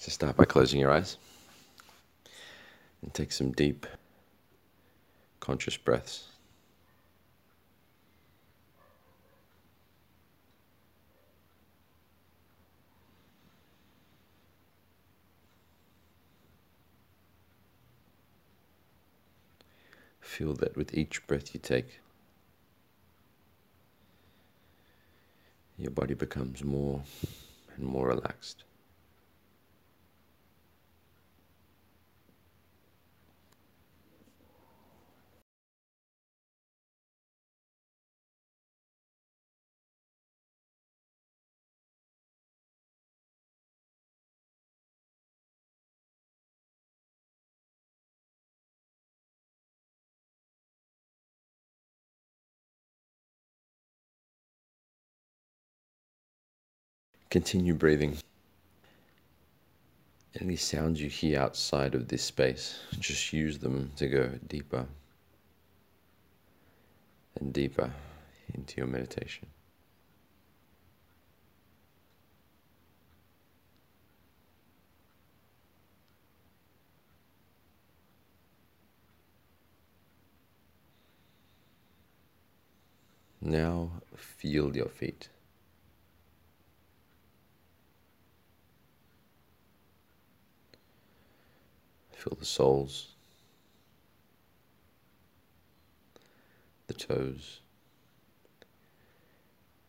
So start by closing your eyes and take some deep, conscious breaths. Feel that with each breath you take, your body becomes more and more relaxed. Continue breathing. Any sounds you hear outside of this space, just use them to go deeper and deeper into your meditation. Now feel your feet. Feel the soles, the toes,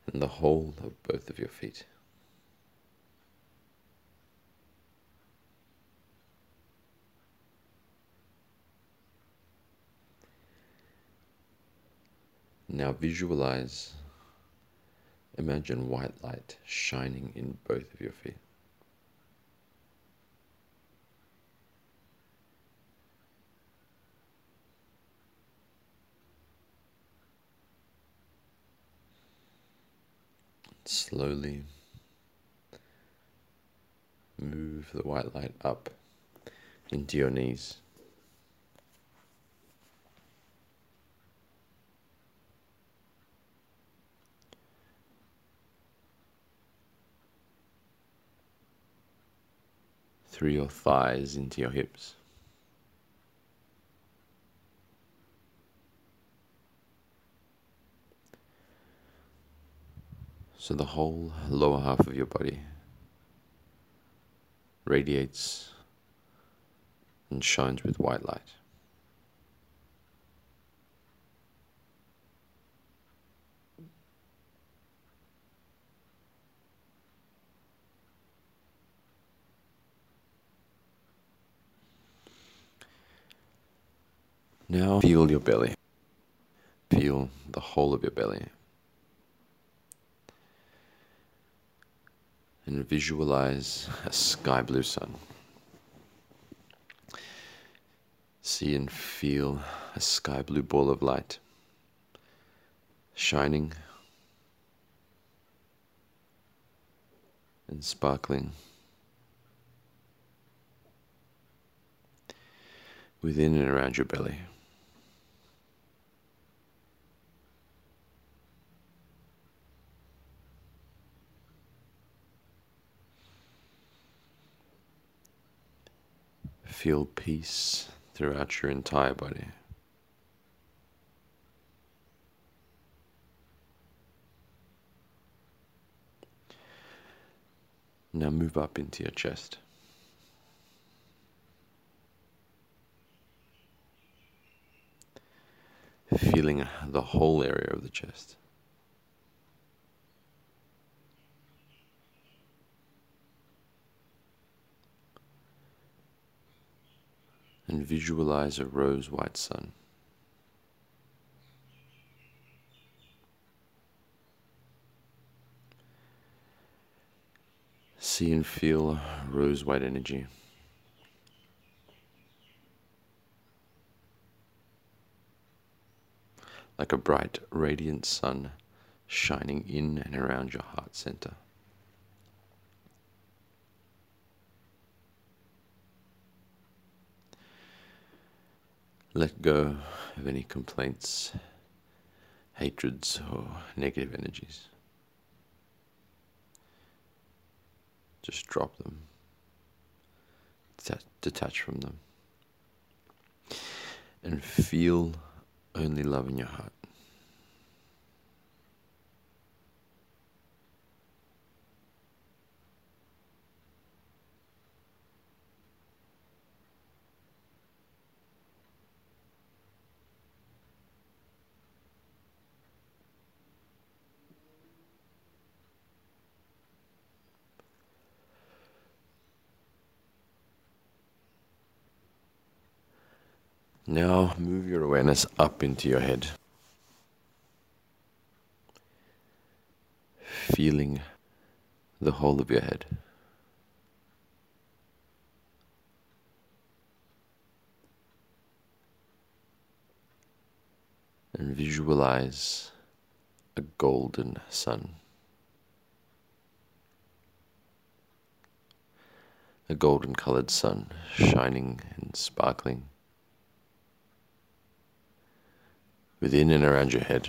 and the whole of both of your feet. Now visualize, imagine white light shining in both of your feet. Slowly move the white light up into your knees. Through your thighs into your hips. So the whole lower half of your body radiates and shines with white light. Now feel your belly. Feel the whole of your belly. And visualize a sky blue sun. See and feel a sky blue ball of light shining and sparkling within and around your belly. Feel peace throughout your entire body. Now move up into your chest. Feeling the whole area of the chest. And visualize a rose white sun. See and feel rose white energy. Like a bright, radiant sun shining in and around your heart center. Let go of any complaints, hatreds, or negative energies. Just drop them detach from them. And feel only love in your heart. Now move your awareness up into your head, feeling the whole of your head. And visualize a golden sun. A golden colored sun shining and sparkling within and around your head.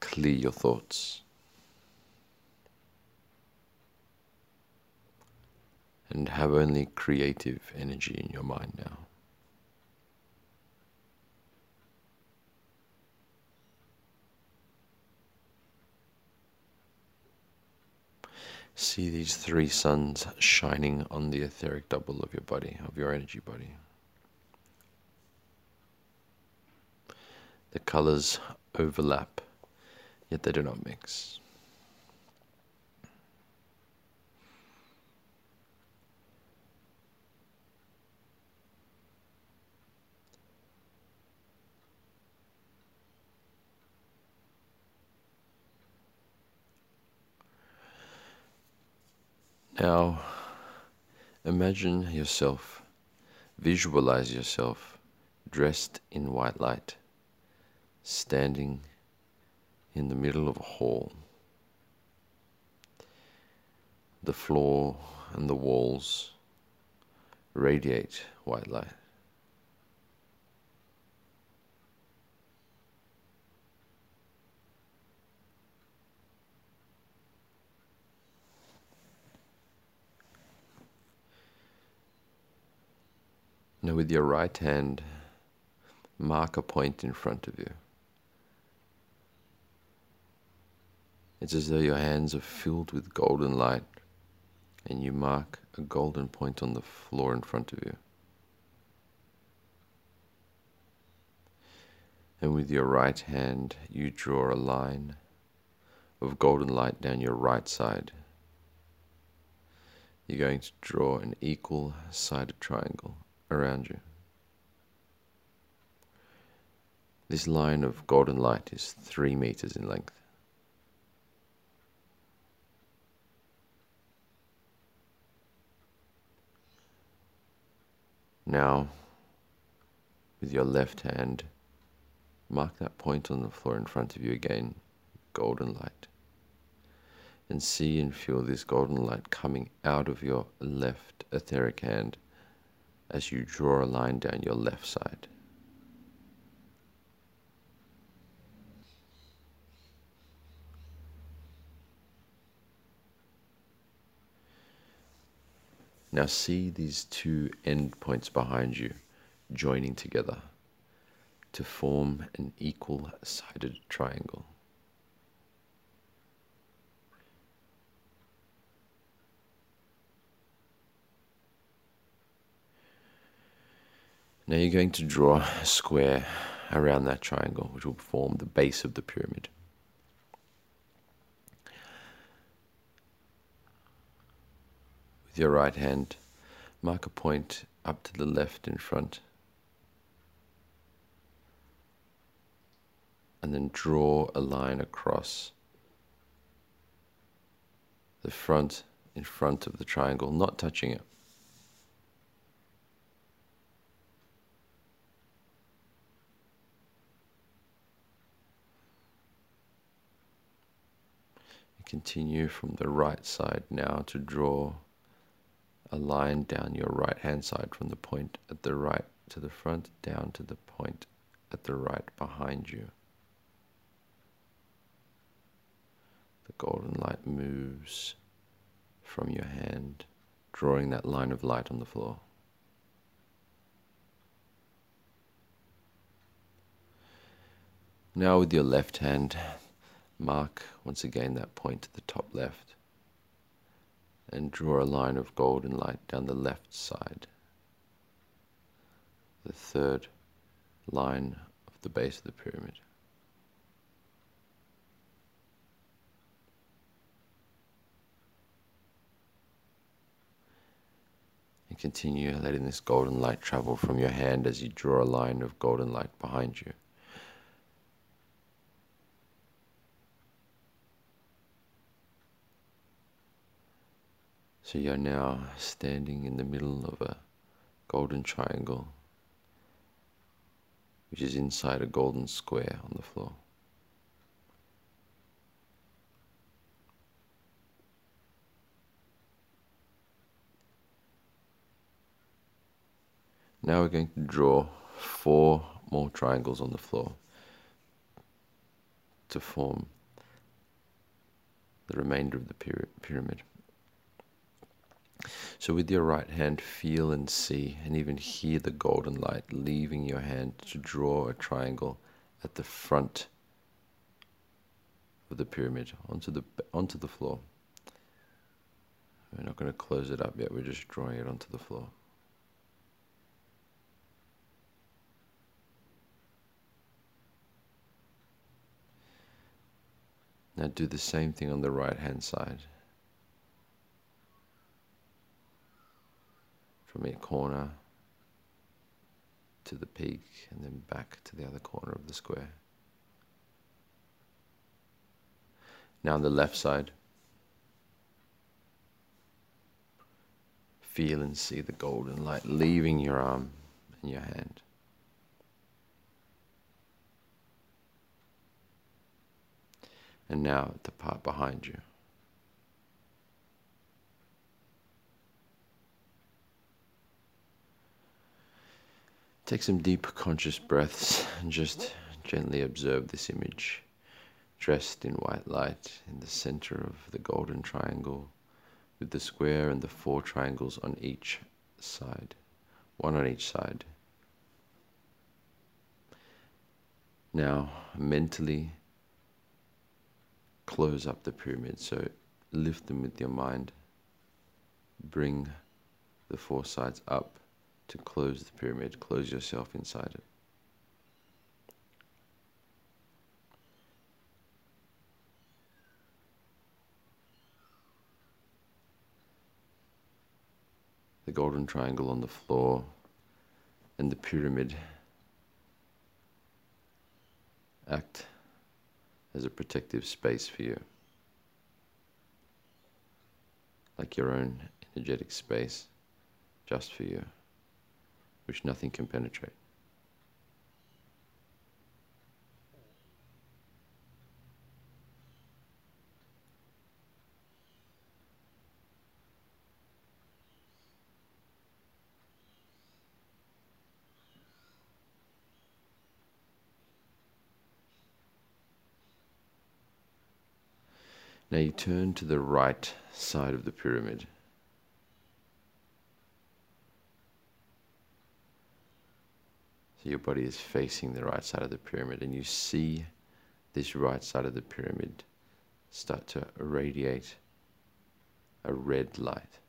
Clear your thoughts. And have only creative energy in your mind now. See these three suns shining on the etheric double of your body, of your energy body. The colors overlap, yet they do not mix. Now, imagine yourself, visualize yourself dressed in white light, standing in the middle of a hall. The floor and the walls radiate white light. Now, with your right hand, mark a point in front of you. It's as though your hands are filled with golden light and you mark a golden point on the floor in front of you. And with your right hand, you draw a line of golden light down your right side. You're going to draw an equal sided triangle around you. This line of golden light is three meters in length. Now, with your left hand, mark that point on the floor in front of you again, golden light. And see and feel this golden light coming out of your left etheric hand as you draw a line down your left side. Now see these two end points behind you joining together to form an equal sided triangle. Now you're going to draw a square around that triangle, which will form the base of the pyramid. With your right hand, mark a point up to the left in front. And then draw a line across the front in front of the triangle, not touching it. Continue from the right side now to draw a line down your right hand side from the point at the right to the front down to the point at the right behind you. The golden light moves from your hand, drawing that line of light on the floor. Now, with your left hand, mark once again that point to the top left and draw a line of golden light down the left side. The third line of the base of the pyramid. And continue letting this golden light travel from your hand as you draw a line of golden light behind you. So you're now standing in the middle of a golden triangle, which is inside a golden square on the floor. Now we're going to draw four more triangles on the floor to form the remainder of the pyramid. So, with your right hand, feel and see and even hear the golden light leaving your hand to draw a triangle at the front of the pyramid onto the, onto the floor. We're not going to close it up yet, we're just drawing it onto the floor. Now do the same thing on the right hand side. From a corner to the peak and then back to the other corner of the square. Now on the left side, feel and see the golden light leaving your arm and your hand. and now the part behind you. Take some deep conscious breaths and just gently observe this image dressed in white light in the center of the golden triangle with the square and the four triangles on each side, one on each side. Now, mentally close up the pyramid. So lift them with your mind. Bring the four sides up to close the pyramid. Close yourself inside it. The golden triangle on the floor and the pyramid act as a protective space for you. Like your own energetic space, just for you, which nothing can penetrate. Now you turn to the right side of the pyramid. So your body is facing the right side of the pyramid, and you see this right side of the pyramid start to irradiate a red light.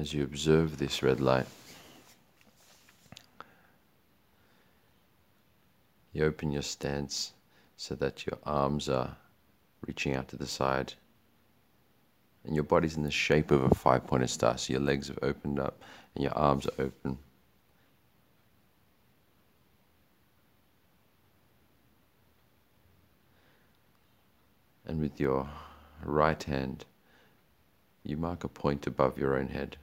As you observe this red light, you open your stance so that your arms are reaching out to the side and your body's in the shape of a five pointed star. So your legs have opened up and your arms are open. And with your right hand, you mark a point above your own head.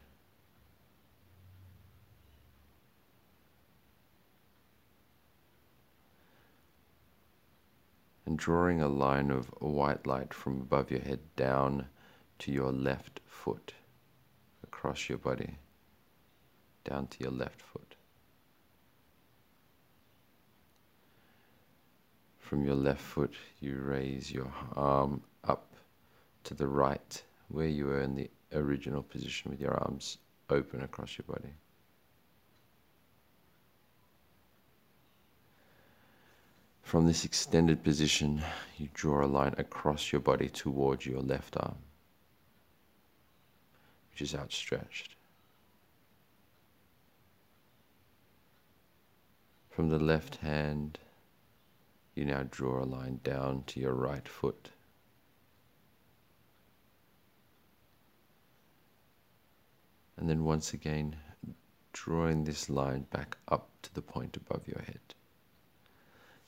Drawing a line of white light from above your head down to your left foot, across your body, down to your left foot. From your left foot, you raise your arm up to the right, where you were in the original position with your arms open across your body. From this extended position, you draw a line across your body towards your left arm, which is outstretched. From the left hand, you now draw a line down to your right foot. And then once again, drawing this line back up to the point above your head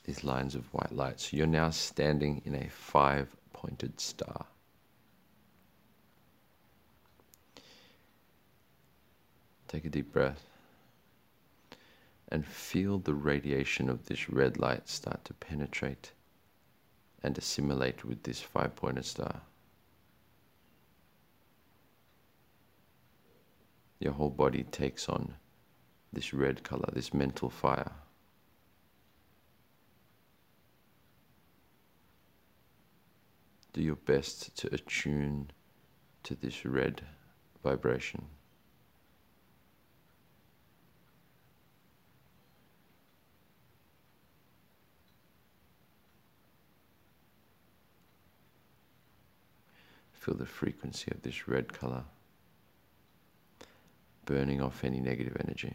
these lines of white light. So you're now standing in a five pointed star. Take a deep breath and feel the radiation of this red light start to penetrate and assimilate with this five pointed star. Your whole body takes on this red color, this mental fire. Do your best to attune to this red vibration. Feel the frequency of this red color burning off any negative energy.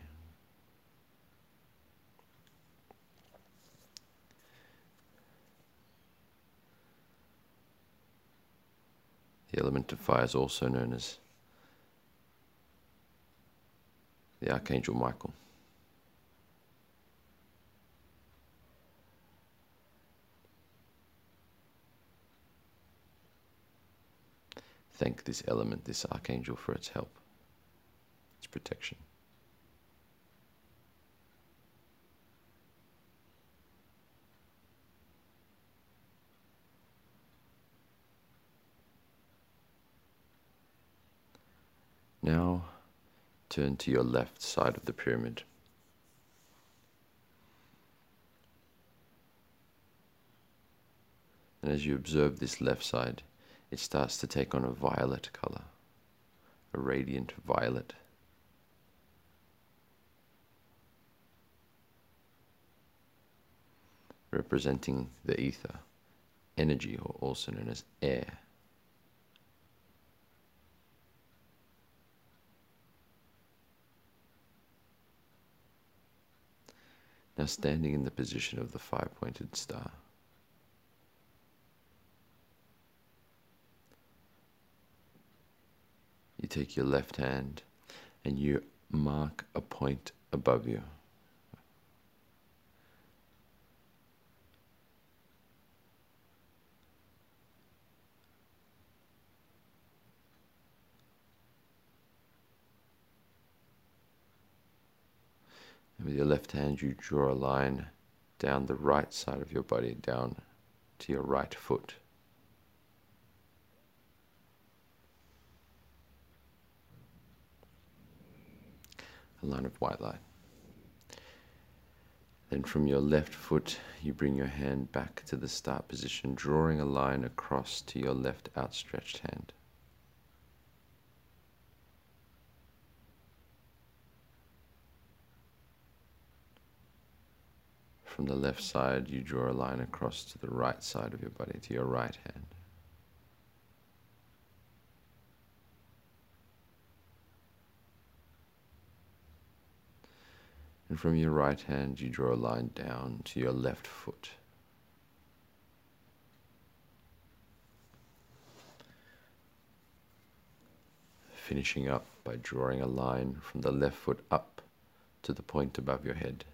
The element of fire is also known as the Archangel Michael. Thank this element, this archangel, for its help, its protection. Now turn to your left side of the pyramid. And as you observe this left side, it starts to take on a violet color, a radiant violet. Representing the ether, energy, or also known as air. Now standing in the position of the five pointed star. You take your left hand and you mark a point above you. And with your left hand, you draw a line down the right side of your body, down to your right foot. A line of white light. Then from your left foot, you bring your hand back to the start position, drawing a line across to your left outstretched hand. From the left side, you draw a line across to the right side of your body, to your right hand. And from your right hand, you draw a line down to your left foot. Finishing up by drawing a line from the left foot up to the point above your head.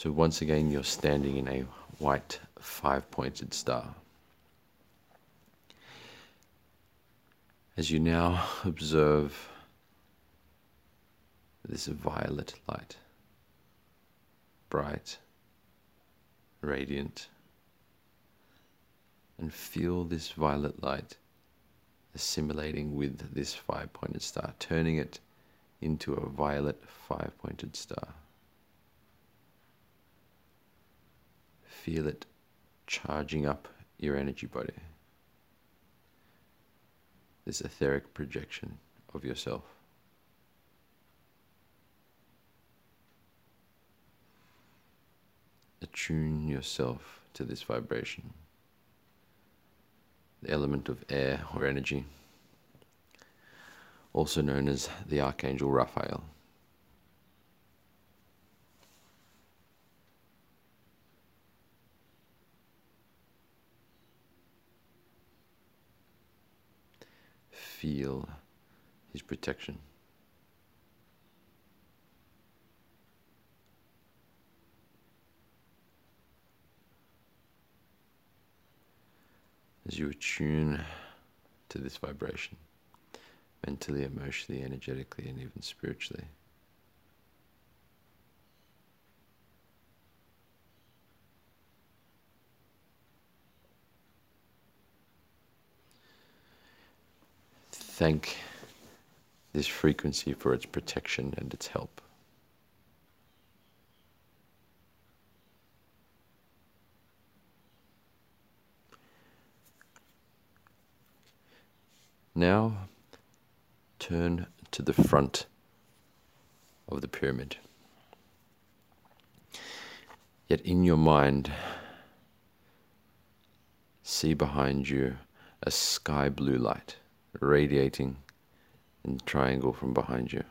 So once again, you're standing in a white five-pointed star. As you now observe this violet light, bright, radiant, and feel this violet light assimilating with this five pointed star, turning it into a violet five pointed star. Feel it charging up your energy body. This etheric projection of yourself. Attune yourself to this vibration the element of air or energy, also known as the Archangel Raphael. Feel his protection. as you attune to this vibration, mentally, emotionally, energetically, and even spiritually. Thank this frequency for its protection and its help. Now turn to the front of the pyramid. Yet in your mind, see behind you a sky blue light radiating in the triangle from behind you.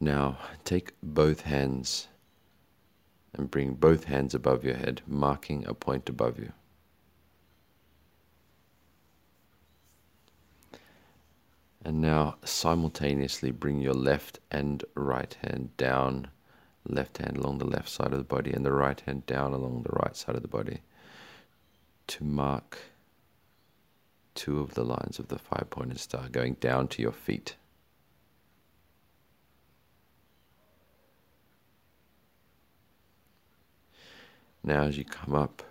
Now take both hands and bring both hands above your head, marking a point above you. And now simultaneously bring your left and right hand down, left hand along the left side of the body, and the right hand down along the right side of the body to mark two of the lines of the five pointed star going down to your feet. Now, as you come up,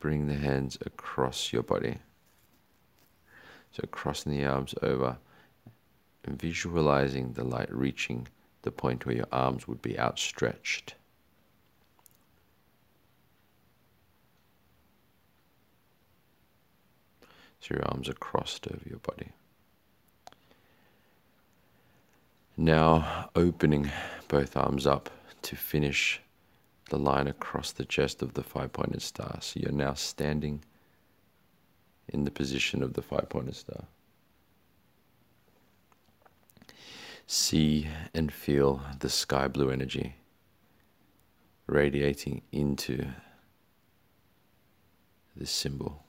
bring the hands across your body. So, crossing the arms over and visualizing the light reaching the point where your arms would be outstretched. So, your arms are crossed over your body. Now, opening both arms up to finish the line across the chest of the five pointed star. So you're now standing in the position of the five pointed star. See and feel the sky blue energy radiating into this symbol,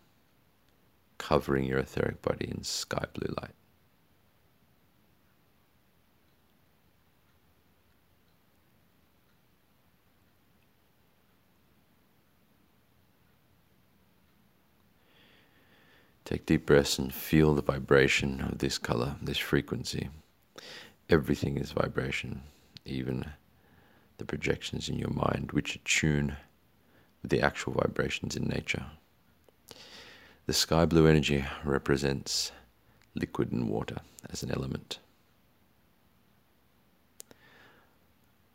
covering your etheric body in sky blue light. Take deep breaths and feel the vibration of this color, this frequency. Everything is vibration, even the projections in your mind, which attune with the actual vibrations in nature. The sky blue energy represents liquid and water as an element.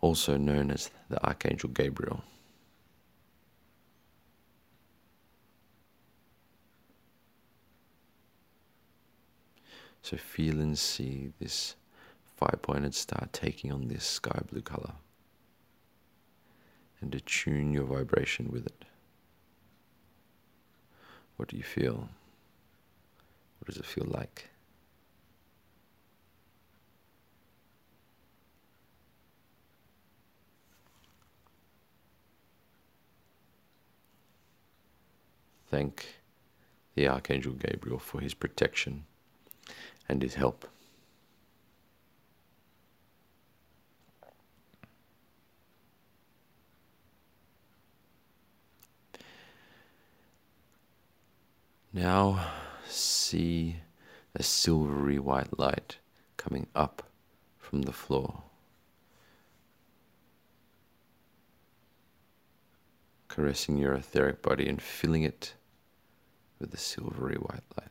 Also known as the Archangel Gabriel. So feel and see this five pointed star taking on this sky blue color and attune your vibration with it. What do you feel? What does it feel like? Thank the Archangel Gabriel for his protection and his help. Now see a silvery white light coming up from the floor. Caressing your etheric body and filling it with the silvery white light.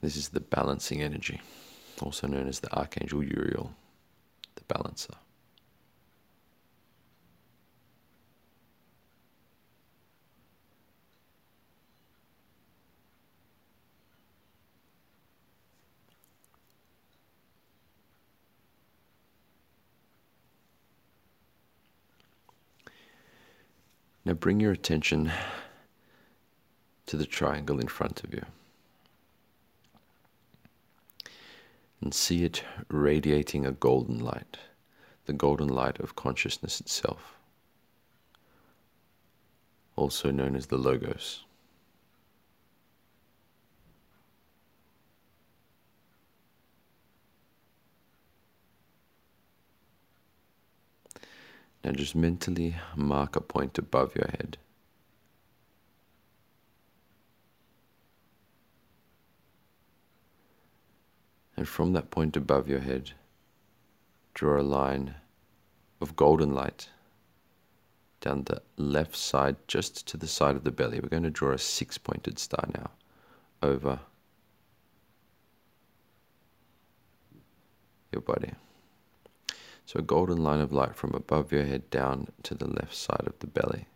This is the balancing energy, also known as the Archangel Uriel, the balancer. Now bring your attention to the triangle in front of you. And see it radiating a golden light, the golden light of consciousness itself, also known as the Logos. Now just mentally mark a point above your head. And from that point above your head, draw a line of golden light down the left side, just to the side of the belly. We're going to draw a six pointed star now over your body. So a golden line of light from above your head down to the left side of the belly.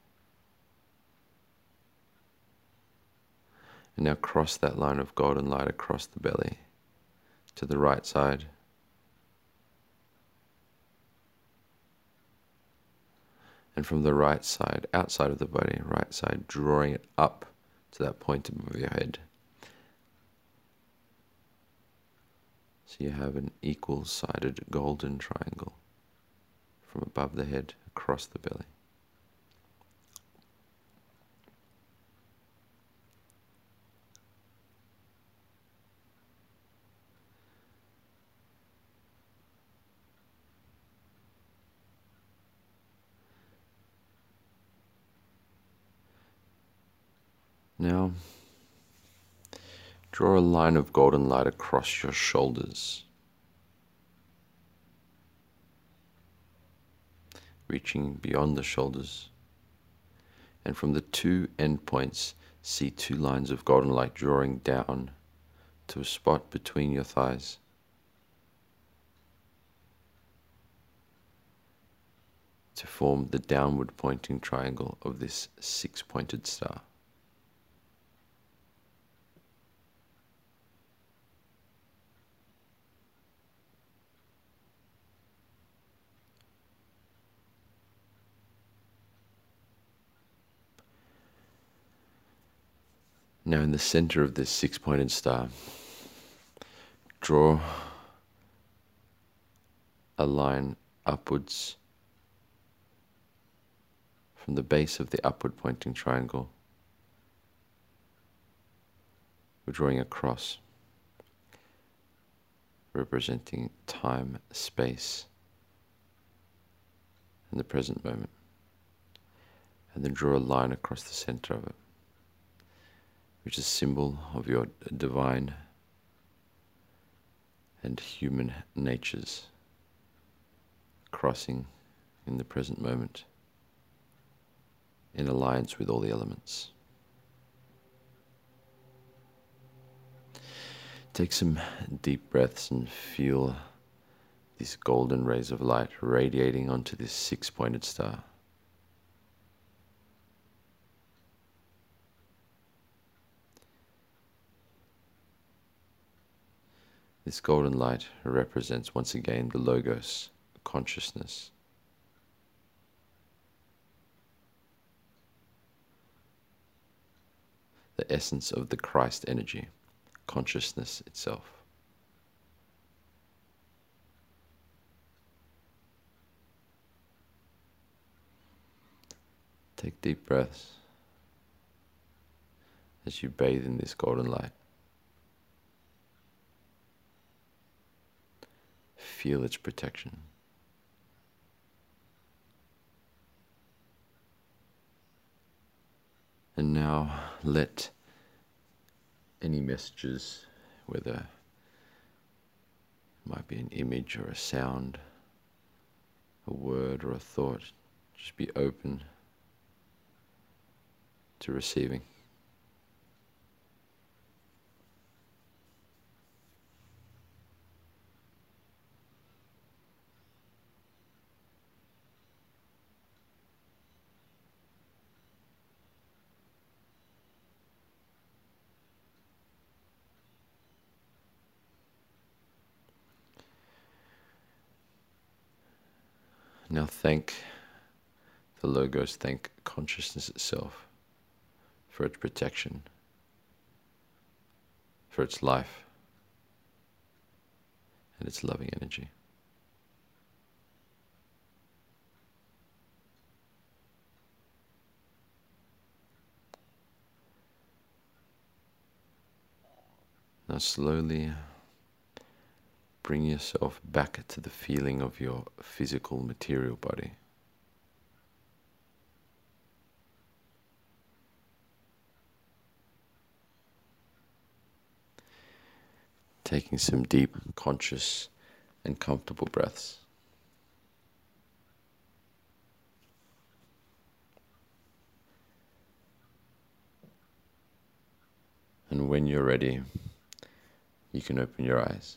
And now cross that line of golden light across the belly to the right side. And from the right side, outside of the body, right side, drawing it up to that point above your head. So you have an equal sided golden triangle from above the head across the belly. Now, draw a line of golden light across your shoulders, reaching beyond the shoulders. And from the two endpoints, see two lines of golden light drawing down to a spot between your thighs. To form the downward pointing triangle of this six pointed star. Now, in the center of this six pointed star, draw a line upwards from the base of the upward pointing triangle. We're drawing a cross representing time, space, and the present moment. And then draw a line across the center of it which is symbol of your divine and human natures crossing in the present moment in alliance with all the elements. Take some deep breaths and feel these golden rays of light radiating onto this six pointed star. This golden light represents once again the Logos, consciousness. The essence of the Christ energy, consciousness itself. Take deep breaths as you bathe in this golden light. feel its protection. And now let any messages, whether might be an image or a sound, a word or a thought, just be open to receiving. Now thank the Logos, thank consciousness itself for its protection, for its life, and its loving energy. Now slowly bring yourself back to the feeling of your physical material body. Taking some deep, conscious, and comfortable breaths. And when you're ready, you can open your eyes.